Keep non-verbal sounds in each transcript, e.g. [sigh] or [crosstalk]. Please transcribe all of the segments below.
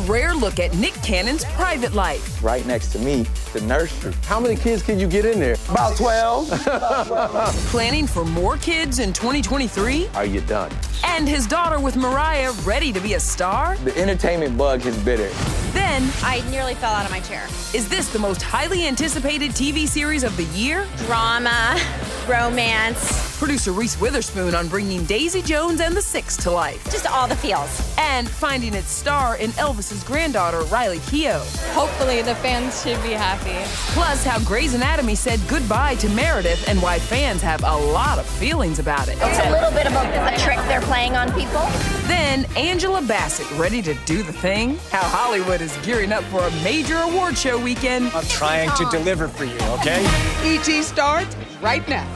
Rare look at Nick Cannon's private life. Right next to me, the nursery. How many kids can you get in there? About 12. [laughs] [laughs] Planning for more kids in 2023? Are you done? And his daughter with Mariah ready to be a star? The entertainment bug is bitter. Then, I nearly fell out of my chair. is this the most highly anticipated TV series of the year? Drama, romance, Producer Reese Witherspoon on bringing Daisy Jones and the Six to life. just all the feels. And finding its star in Elvis's granddaughter, Riley Keough. Hopefully, the fans should be happy. Plus, how Grey's Anatomy said goodbye to Meredith and why fans have a lot of feelings about it. It's a little bit of a, a trick they're playing on people. Then, Angela Bassett ready to do the thing? How Hollywood is gearing up for a major award show weekend. I'm trying to oh. deliver for you, okay? ET starts right now.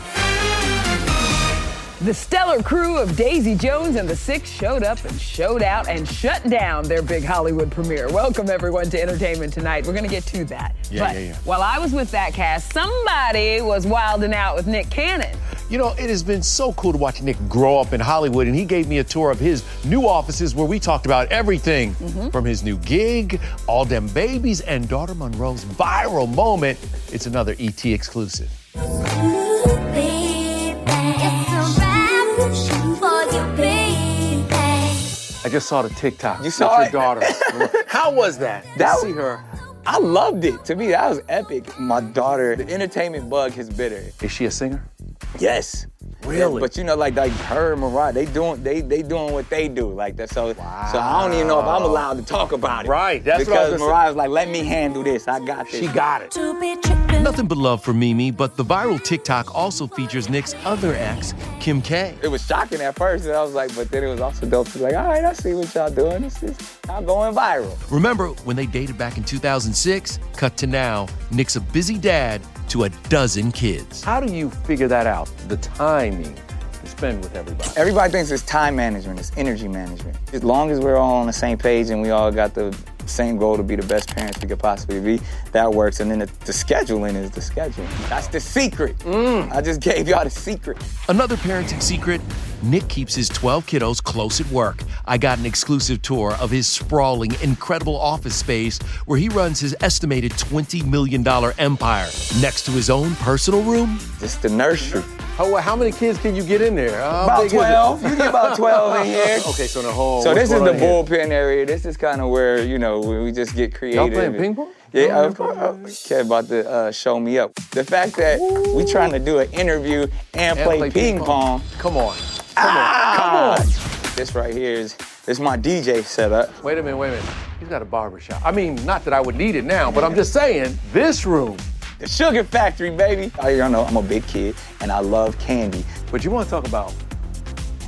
The stellar crew of Daisy Jones and the Six showed up and showed out and shut down their big Hollywood premiere. Welcome everyone to Entertainment Tonight. We're going to get to that. Yeah, but yeah, yeah. while I was with that cast, somebody was wilding out with Nick Cannon. You know, it has been so cool to watch Nick grow up in Hollywood, and he gave me a tour of his new offices where we talked about everything mm-hmm. from his new gig, all them babies, and daughter Monroe's viral moment. It's another ET exclusive. I just saw the TikTok. You saw your daughter. [laughs] How was that? That see her. I loved it. To me, that was epic. My daughter, the entertainment bug is bitter. Is she a singer? Yes. Really? But you know, like like her and Mariah, they doing they they doing what they do like that. So so I don't even know if I'm allowed to talk about it. Right, that's what I was because gonna. Mariah's like, let me handle this. I got this. She got it. Nothing but love for Mimi, but the viral TikTok also features Nick's other ex, Kim K. It was shocking at first, and I was like, but then it was also dope. It was like, all right, I see what y'all doing. This is I'm going viral. Remember when they dated back in 2006? Cut to now, Nick's a busy dad to a dozen kids. How do you figure that out? The timing to spend with everybody. Everybody thinks it's time management, it's energy management. As long as we're all on the same page and we all got the Same goal to be the best parents we could possibly be. That works. And then the, the scheduling is the scheduling. That's the secret. Mm. I just gave y'all the secret. Another parenting secret Nick keeps his 12 kiddos close at work. I got an exclusive tour of his sprawling, incredible office space where he runs his estimated $20 million empire next to his own personal room. It's the nursery. How, how many kids can you get in there? How About big is it? 12. You get about 12 in here. [laughs] okay, so the whole. So this is the on here? bullpen area. This is kind of where you know we just get creative. Y'all playing ping pong? Yeah, of course. Care about to uh, show me up. The fact that we trying to do an interview and, And play, play ping, ping pong. pong. Come on. Come ah! On. Come on. This right here is this is my DJ setup. Wait a minute, wait a minute. He's got a barber shop. I mean, not that I would need it now, but I'm just saying, this room. The [laughs] Sugar Factory, baby. Oh, y'all know I'm a big kid and I love candy. But you want to talk about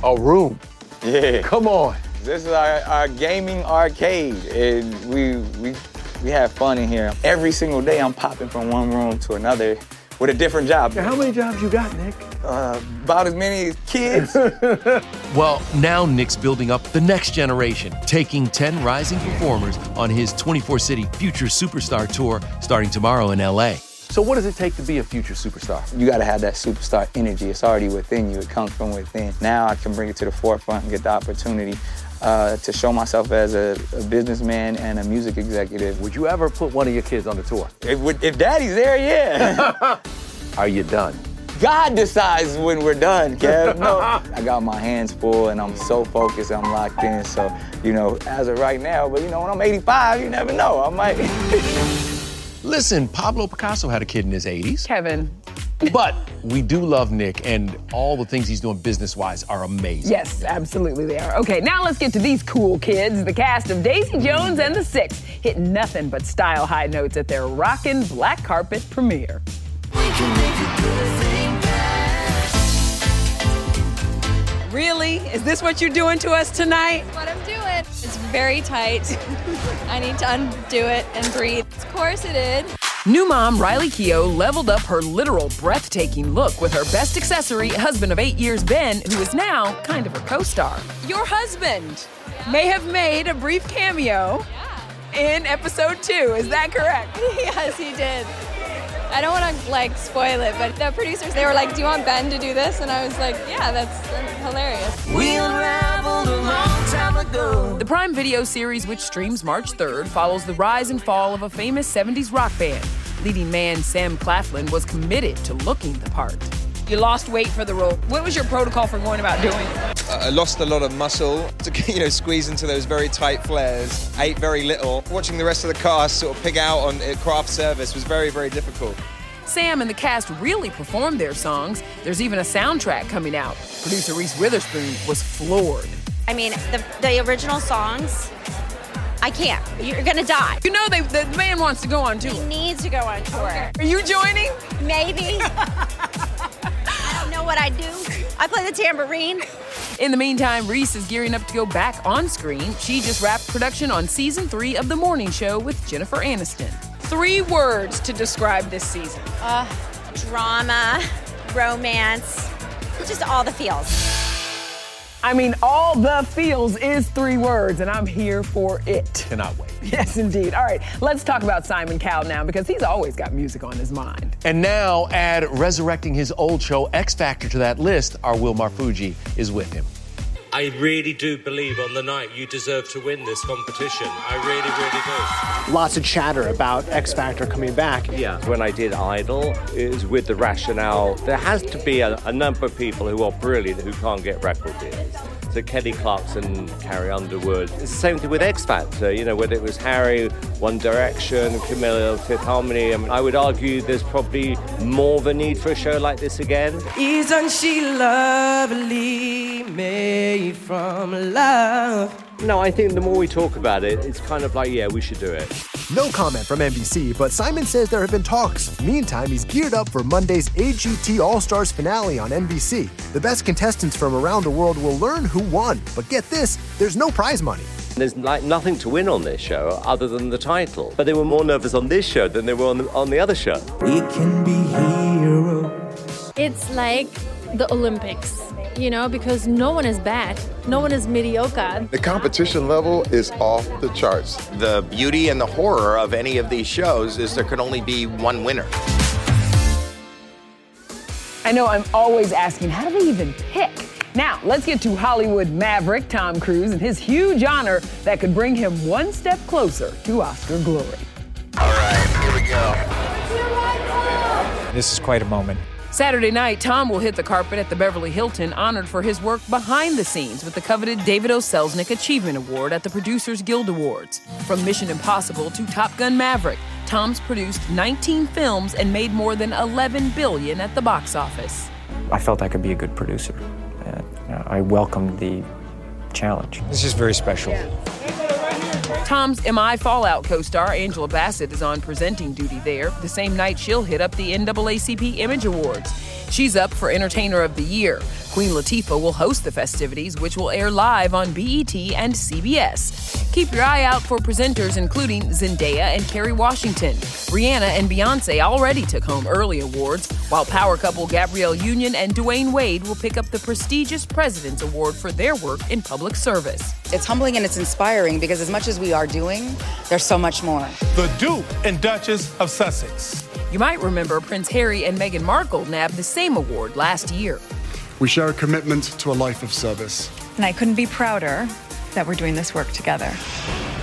a room? Yeah. Come on. This is our, our gaming arcade, and we we we have fun in here. Every single day, I'm popping from one room to another with a different job. How many jobs you got, Nick? Uh, about as many as kids. [laughs] Well, now Nick's building up the next generation, taking 10 rising performers on his 24 City Future Superstar Tour starting tomorrow in LA. So, what does it take to be a future superstar? you got to have that superstar energy. It's already within you. It comes from within. Now I can bring it to the forefront and get the opportunity uh, to show myself as a, a businessman and a music executive. Would you ever put one of your kids on the tour? If, if daddy's there, yeah. [laughs] Are you done? God decides when we're done, Kev. No, [laughs] I got my hands full and I'm so focused, I'm locked in. So, you know, as of right now, but you know, when I'm 85, you never know. I might. [laughs] Listen, Pablo Picasso had a kid in his 80s. Kevin. But we do love Nick, and all the things he's doing business wise are amazing. Yes, absolutely they are. Okay, now let's get to these cool kids. The cast of Daisy Jones and the Six hit nothing but style high notes at their rockin' black carpet premiere. Really? Is this what you're doing to us tonight? What I'm doing. It's very tight. [laughs] I need to undo it and breathe. Of course it did. New mom Riley Keough leveled up her literal breathtaking look with her best accessory, husband of eight years, Ben, who is now kind of her co star. Your husband may have made a brief cameo in episode two. Is that correct? [laughs] yes, he did. I don't want to like spoil it, but the producers they were like, "Do you want Ben to do this?" And I was like, "Yeah, that's, that's hilarious." We unraveled a long time ago. The Prime Video series, which streams March 3rd, follows the rise and fall of a famous 70s rock band. Leading man Sam Claflin was committed to looking the part. You lost weight for the role. What was your protocol for going about doing it? I lost a lot of muscle to [laughs] you know squeeze into those very tight flares. Ate very little. Watching the rest of the cast sort of pig out on craft service was very very difficult. Sam and the cast really performed their songs. There's even a soundtrack coming out. Producer Reese Witherspoon was floored. I mean, the, the original songs, I can't. You're gonna die. You know, they, the man wants to go on tour. He needs to go on tour. Are you joining? Maybe. [laughs] I don't know what I do. I play the tambourine. In the meantime, Reese is gearing up to go back on screen. She just wrapped production on season three of The Morning Show with Jennifer Aniston. Three words to describe this season. Uh, drama, romance, just all the feels. I mean, all the feels is three words, and I'm here for it. Cannot wait. Yes, indeed. All right, let's talk about Simon Cowell now because he's always got music on his mind. And now, add resurrecting his old show X Factor to that list. Our Will Marfuggi is with him. I really do believe on the night you deserve to win this competition. I really, really do. Lots of chatter about X Factor coming back. Yeah. When I did Idol, it was with the rationale there has to be a, a number of people who are brilliant who can't get record deals. So Kelly Clarkson, Carrie Underwood. It's the same thing with X Factor, uh, you know, whether it was Harry, One Direction, Camila, Fifth Harmony. I, mean, I would argue there's probably more of a need for a show like this again. Isn't she lovely, made from love? No, I think the more we talk about it, it's kind of like, yeah, we should do it. No comment from NBC, but Simon says there have been talks. Meantime, he's geared up for Monday's AGT All Stars finale on NBC. The best contestants from around the world will learn who won. But get this there's no prize money. There's like nothing to win on this show other than the title. But they were more nervous on this show than they were on the, on the other show. We can be heroes. It's like the Olympics. You know, because no one is bad, no one is mediocre. The competition level is off the charts. The beauty and the horror of any of these shows is there can only be one winner. I know I'm always asking, how do they even pick? Now, let's get to Hollywood maverick Tom Cruise and his huge honor that could bring him one step closer to Oscar glory. All right, here we go. This is quite a moment. Saturday night, Tom will hit the carpet at the Beverly Hilton, honored for his work behind the scenes with the coveted David O. Selznick Achievement Award at the Producers Guild Awards. From Mission Impossible to Top Gun Maverick, Tom's produced 19 films and made more than 11 billion at the box office. I felt I could be a good producer. And uh, I welcomed the challenge. This is very special. Tom's MI Fallout co star Angela Bassett is on presenting duty there, the same night she'll hit up the NAACP Image Awards. She's up for Entertainer of the Year. Queen Latifah will host the festivities, which will air live on BET and CBS. Keep your eye out for presenters including Zendaya and Kerry Washington. Rihanna and Beyonce already took home early awards, while power couple Gabrielle Union and Dwyane Wade will pick up the prestigious President's Award for their work in public service. It's humbling and it's inspiring because as much as we are doing, there's so much more. The Duke and Duchess of Sussex. You might remember Prince Harry and Meghan Markle nabbed the same award last year. We share a commitment to a life of service. And I couldn't be prouder that we're doing this work together.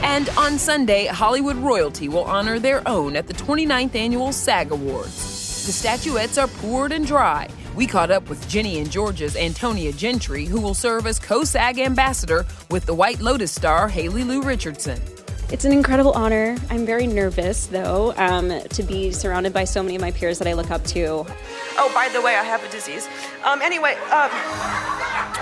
And on Sunday, Hollywood royalty will honor their own at the 29th annual SAG Awards. The statuettes are poured and dry. We caught up with Ginny and Georgia's Antonia Gentry, who will serve as co SAG ambassador with the White Lotus star Haley Lu Richardson. It's an incredible honor. I'm very nervous, though, um, to be surrounded by so many of my peers that I look up to. Oh, by the way, I have a disease. Um, anyway, um,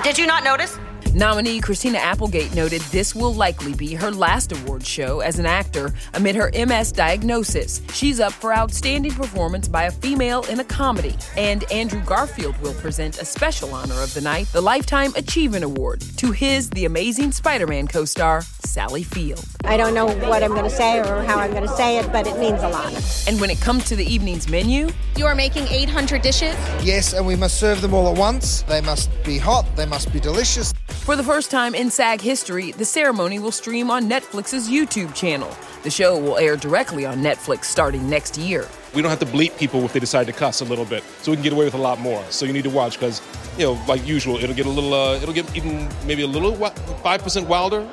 did you not notice? Nominee Christina Applegate noted this will likely be her last award show as an actor amid her MS diagnosis. She's up for outstanding performance by a female in a comedy. And Andrew Garfield will present a special honor of the night, the Lifetime Achievement Award, to his The Amazing Spider Man co star, Sally Field. I don't know what I'm going to say or how I'm going to say it, but it means a lot. And when it comes to the evening's menu, you are making 800 dishes? Yes, and we must serve them all at once. They must be hot, they must be delicious. For the first time in SAG history, the ceremony will stream on Netflix's YouTube channel. The show will air directly on Netflix starting next year. We don't have to bleep people if they decide to cuss a little bit, so we can get away with a lot more. So you need to watch because, you know, like usual, it'll get a little, uh, it'll get even maybe a little five percent wilder.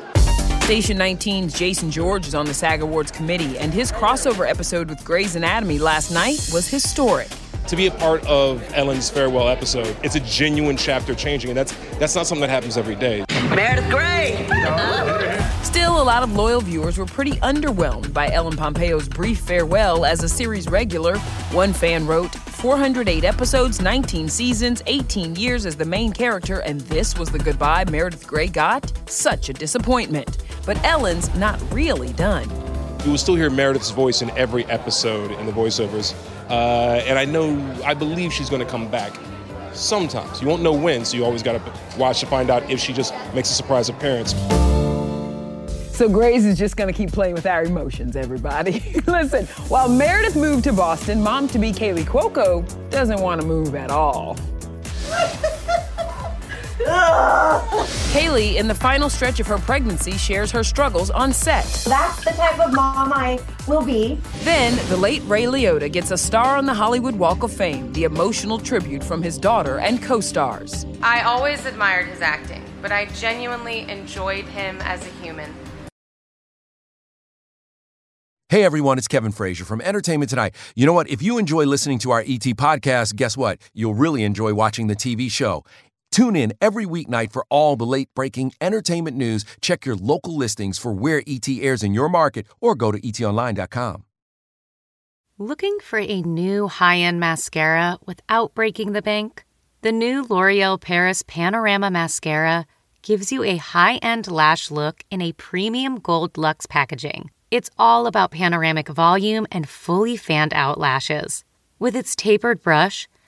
Station 19's Jason George is on the SAG Awards committee, and his crossover episode with Grey's Anatomy last night was historic to be a part of Ellen's farewell episode, it's a genuine chapter changing, and that's that's not something that happens every day. Meredith Grey. Still, a lot of loyal viewers were pretty underwhelmed by Ellen Pompeo's brief farewell as a series regular. One fan wrote, 408 episodes, 19 seasons, 18 years as the main character, and this was the goodbye Meredith Grey got? Such a disappointment. But Ellen's not really done. You will still hear Meredith's voice in every episode in the voiceovers. Uh, and I know, I believe she's going to come back sometimes. You won't know when, so you always got to watch to find out if she just makes a surprise appearance. So Grey's is just gonna keep playing with our emotions, everybody. [laughs] Listen, while Meredith moved to Boston, mom to be Kaley Cuoco doesn't want to move at all. [laughs] Kaley, in the final stretch of her pregnancy, shares her struggles on set. That's the type of mom I will be. Then, the late Ray Liotta gets a star on the Hollywood Walk of Fame, the emotional tribute from his daughter and co stars. I always admired his acting, but I genuinely enjoyed him as a human. Hey everyone, it's Kevin Frazier from Entertainment Tonight. You know what? If you enjoy listening to our ET podcast, guess what? You'll really enjoy watching the TV show. Tune in every weeknight for all the late breaking entertainment news. Check your local listings for where ET airs in your market or go to etonline.com. Looking for a new high end mascara without breaking the bank? The new L'Oreal Paris Panorama Mascara gives you a high end lash look in a premium gold luxe packaging. It's all about panoramic volume and fully fanned out lashes. With its tapered brush,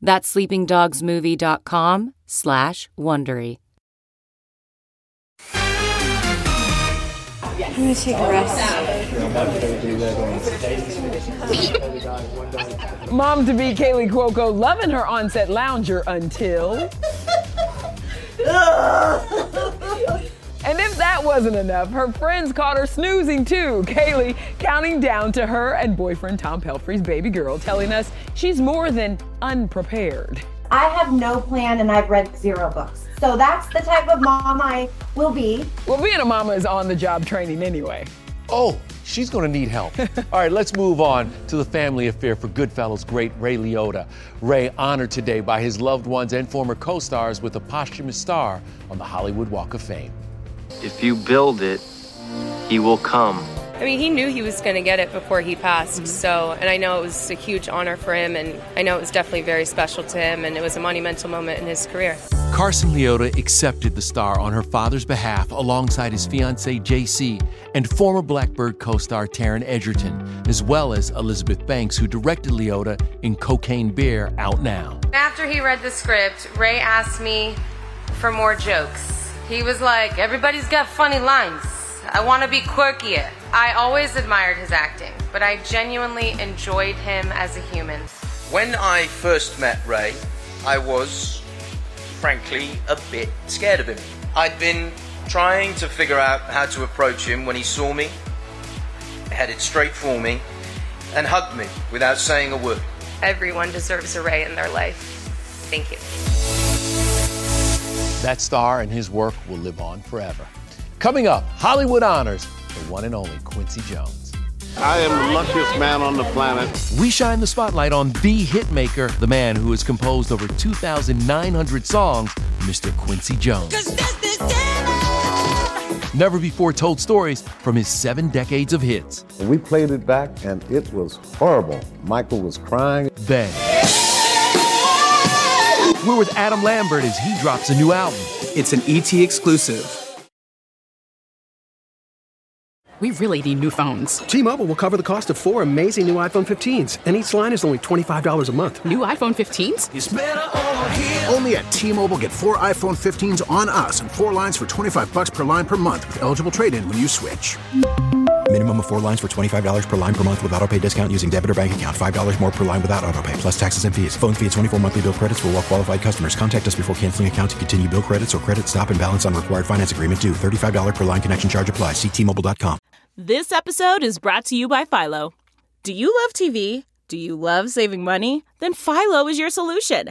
That's sleepingdogsmovie.com slash Wondery. I'm gonna take a rest. Mom to be Kaley Cuoco loving her onset lounger until. [laughs] And if that wasn't enough, her friends caught her snoozing too. Kaley counting down to her and boyfriend Tom Pelphrey's baby girl, telling us she's more than unprepared. I have no plan and I've read zero books. So that's the type of mom I will be. Well, being a mama is on the job training anyway. Oh, she's going to need help. [laughs] All right, let's move on to the family affair for Goodfellas great Ray Liotta. Ray honored today by his loved ones and former co stars with a posthumous star on the Hollywood Walk of Fame. If you build it, he will come. I mean, he knew he was going to get it before he passed. Mm-hmm. So, and I know it was a huge honor for him, and I know it was definitely very special to him, and it was a monumental moment in his career. Karsen Liotta accepted the star on her father's behalf alongside his fiancee JC and former Blackbird co star Taron Egerton, as well as Elizabeth Banks, who directed Liotta in Cocaine Bear, out now. After he read the script, Ray asked me for more jokes. He was like, Everybody's got funny lines. I want to be quirkier. I always admired his acting, but I genuinely enjoyed him as a human. When I first met Ray, I was, frankly, a bit scared of him. I'd been trying to figure out how to approach him when he saw me, headed straight for me, and hugged me without saying a word. Everyone deserves a Ray in their life. Thank you. That star and his work will live on forever. Coming up, Hollywood honors the one and only Quincy Jones. I am the luckiest man on the planet. We shine the spotlight on the hitmaker, the man who has composed over 2,900 songs, Mr. Quincy Jones. Never before told stories from his seven decades of hits. We played it back and it was horrible. Michael was crying. Then, we're with Adam Lambert as he drops a new album. It's an ET exclusive. We really need new phones. T-Mobile will cover the cost of four amazing new iPhone 15s, and each line is only $25 a month. New iPhone 15s? Only at T-Mobile get four iPhone 15s on us and four lines for 25 bucks per line per month with eligible trade-in when you switch. Minimum of four lines for $25 per line per month with auto pay discount using debit or bank account. $5 more per line without auto pay, plus taxes and fees. Phone fee at 24 monthly bill credits for well qualified customers. Contact us before canceling account to continue bill credits or credit stop and balance on required finance agreement due. $35 per line connection charge apply. Ctmobile.com. This episode is brought to you by Philo. Do you love TV? Do you love saving money? Then Philo is your solution.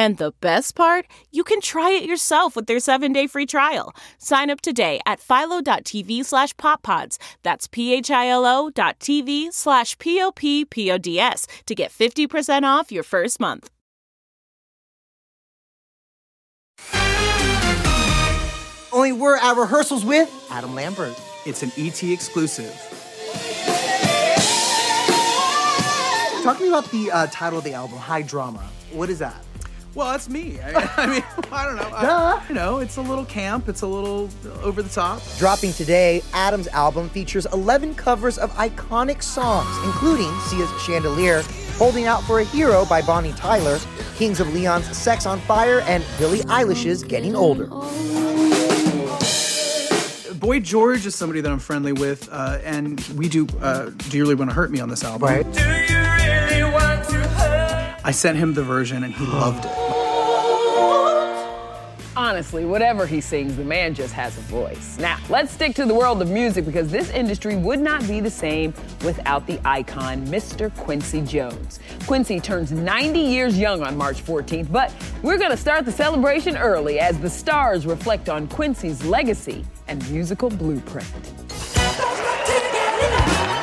And the best part, you can try it yourself with their seven-day free trial. Sign up today at philo.tv slash poppods. That's p-h-i-l-o dot tv slash p-o-p-p-o-d-s to get 50% off your first month. Only we're at rehearsals with Adam Lambert. It's an ET exclusive. Talk to me about the uh, title of the album, High Drama. What is that? Well, that's me. I, [laughs] I mean, [laughs] I don't know. I, you know, it's a little camp. It's a little over the top. Dropping today, Adam's album features 11 covers of iconic songs, including Sia's Chandelier, Holding Out for a Hero by Bonnie Tyler, Kings of Leon's Sex on Fire, and Billie Eilish's Getting Older. Boy George is somebody that I'm friendly with, uh, and we do uh, "Do You Really Want to Hurt Me" on this album. Right. I sent him the version, and he loved it. Honestly, whatever he sings, the man just has a voice. Now, let's stick to the world of music because this industry would not be the same without the icon, Mr. Quincy Jones. Quincy turns 90 years young on March 14th, but we're going to start the celebration early as the stars reflect on Quincy's legacy and musical blueprint.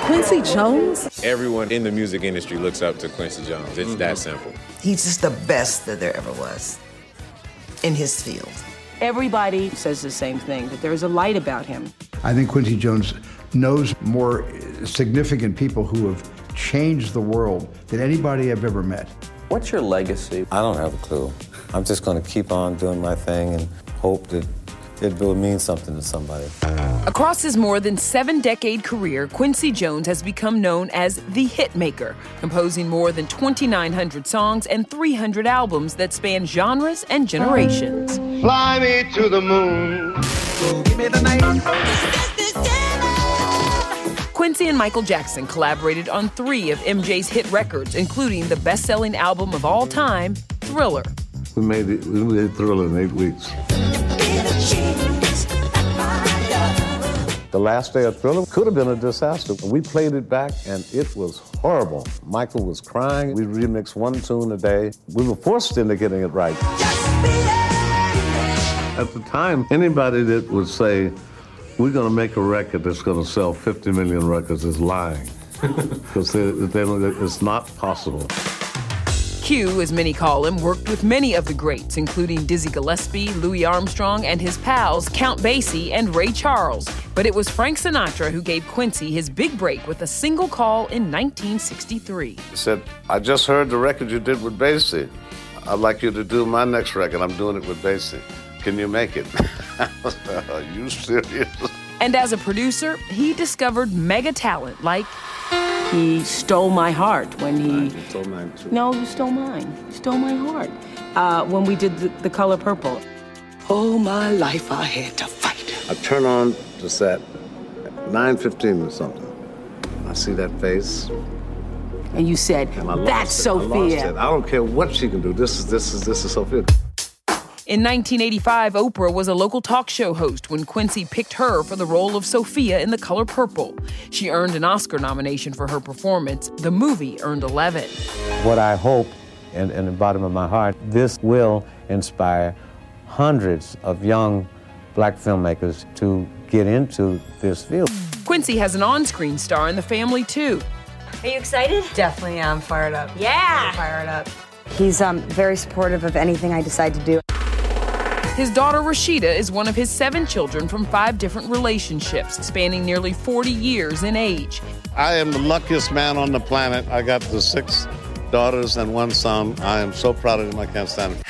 Quincy Jones? Everyone in the music industry looks up to Quincy Jones. It's that mm-hmm. simple. He's just the best that there ever was in his field. Everybody says the same thing that there is a light about him. I think Quincy Jones knows more significant people who have changed the world than anybody I've ever met. What's your legacy? I don't have a clue. I'm just going to keep on doing my thing and hope that it will mean something to somebody. Across his more than seven decade career, Quincy Jones has become known as the hitmaker, composing more than 2,900 songs and 300 albums that span genres and generations. Fly me to the moon. give me the night. Quincy and Michael Jackson collaborated on three of MJ's hit records, including the best selling album of all time, Thriller. We made it. We made Thriller in eight weeks. The last day of Thriller could have been a disaster. We played it back and it was horrible. Michael was crying. We remixed one tune a day. We were forced into getting it right. At the time, anybody that would say, we're going to make a record that's going to sell 50 million records is lying. [laughs] Because they, they, it's not possible. Q, as many call him, worked with many of the greats, including Dizzy Gillespie, Louis Armstrong, and his pals Count Basie and Ray Charles. But it was Frank Sinatra who gave Quincy his big break with a single call in 1963. He said, I just heard the record you did with Basie. I'd like you to do my next record. I'm doing it with Basie. Can you make it? [laughs] Are you serious? And as a producer, he discovered mega talent like he stole my heart when he. You stole mine too. No, you stole mine. You stole my heart. Uh, when we did the, the color purple. All my life I had to fight. I turn on the set at 9.15 or something. I see that face. And you said, and I lost That's it. I lost Sofia. it. I don't care what she can do. This is this is this is Sofia. In 1985, Oprah was a local talk show host when Quincy picked her for the role of Sofia in The Color Purple. She earned an Oscar nomination for her performance. The movie earned 11. What I hope, and in the bottom of my heart, this will inspire hundreds of young black filmmakers to get into this field. Quincy has an on screen star in the family, too. Are you excited? Definitely I'm fired up. Yeah. Fired up. He's um, very supportive of anything I decide to do. His daughter Rashida is one of his seven children from five different relationships, spanning nearly 40 years in age. I am the luckiest man on the planet. I got the six daughters and one son. I am so proud of them. I can't stand it.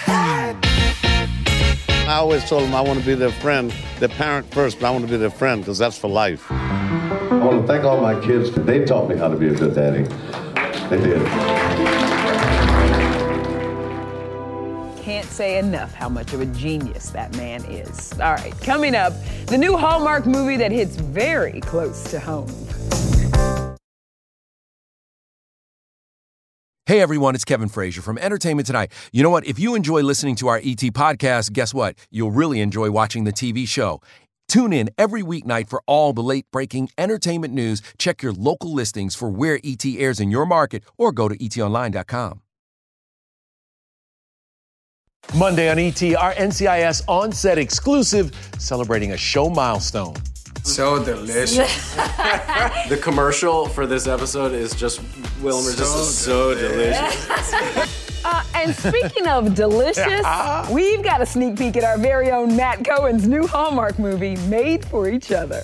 I always told them I want to be their friend, their parent first, but I want to be their friend because that's for life. I want to thank all my kids. Because they taught me how to be a good daddy. They did. Can't say enough how much of a genius that man is. All right, coming up, the new Hallmark movie that hits very close to home. Hey everyone, it's Kevin Frazier from Entertainment Tonight. You know what? If you enjoy listening to our ET podcast, guess what? You'll really enjoy watching the TV show. Tune in every weeknight for all the late breaking entertainment news. Check your local listings for where ET airs in your market or go to etonline.com. Monday on ET, our NCIS on set exclusive celebrating a show milestone. So delicious. [laughs] the commercial for this episode is just Wilmer So just so delicious. [laughs] Uh, and speaking of delicious, [laughs] we've got a sneak peek at our very own Matt Cohen's new Hallmark movie, Made for Each Other.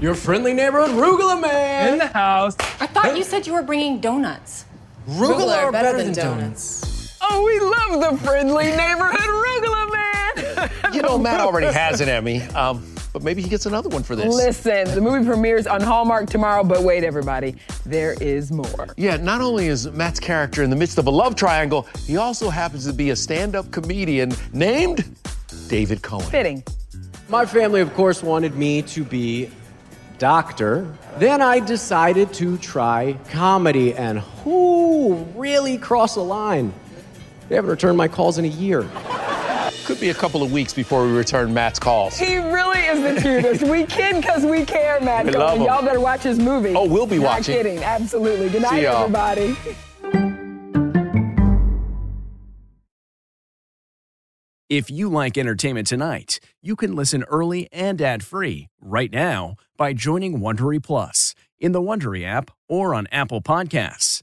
Your friendly neighborhood Rugula man in the house. I thought you said you were bringing donuts. Rugula are are better than donuts. Oh, we love the friendly neighborhood Rugula man. You know, Matt already has an Emmy. Um, but maybe he gets another one for this. Listen, the movie premieres on Hallmark tomorrow, but wait, everybody, there is more. Yeah, not only is Matt's character in the midst of a love triangle, he also happens to be a stand up comedian named David Cohen. Fitting. My family, of course, wanted me to be doctor. Then I decided to try comedy, and who really crossed the line? They haven't returned my calls in a year. Could be a couple of weeks before we return Matt's calls. He really is the cutest. we kid because we care, Matt We Cohen. love him. Y'all better watch his movie. Oh, we'll be watching. Not watching. kidding. Absolutely. Good night, See y'all. everybody. If you like entertainment tonight, you can listen early and ad-free right now by joining Wondery Plus in the Wondery app or on Apple Podcasts.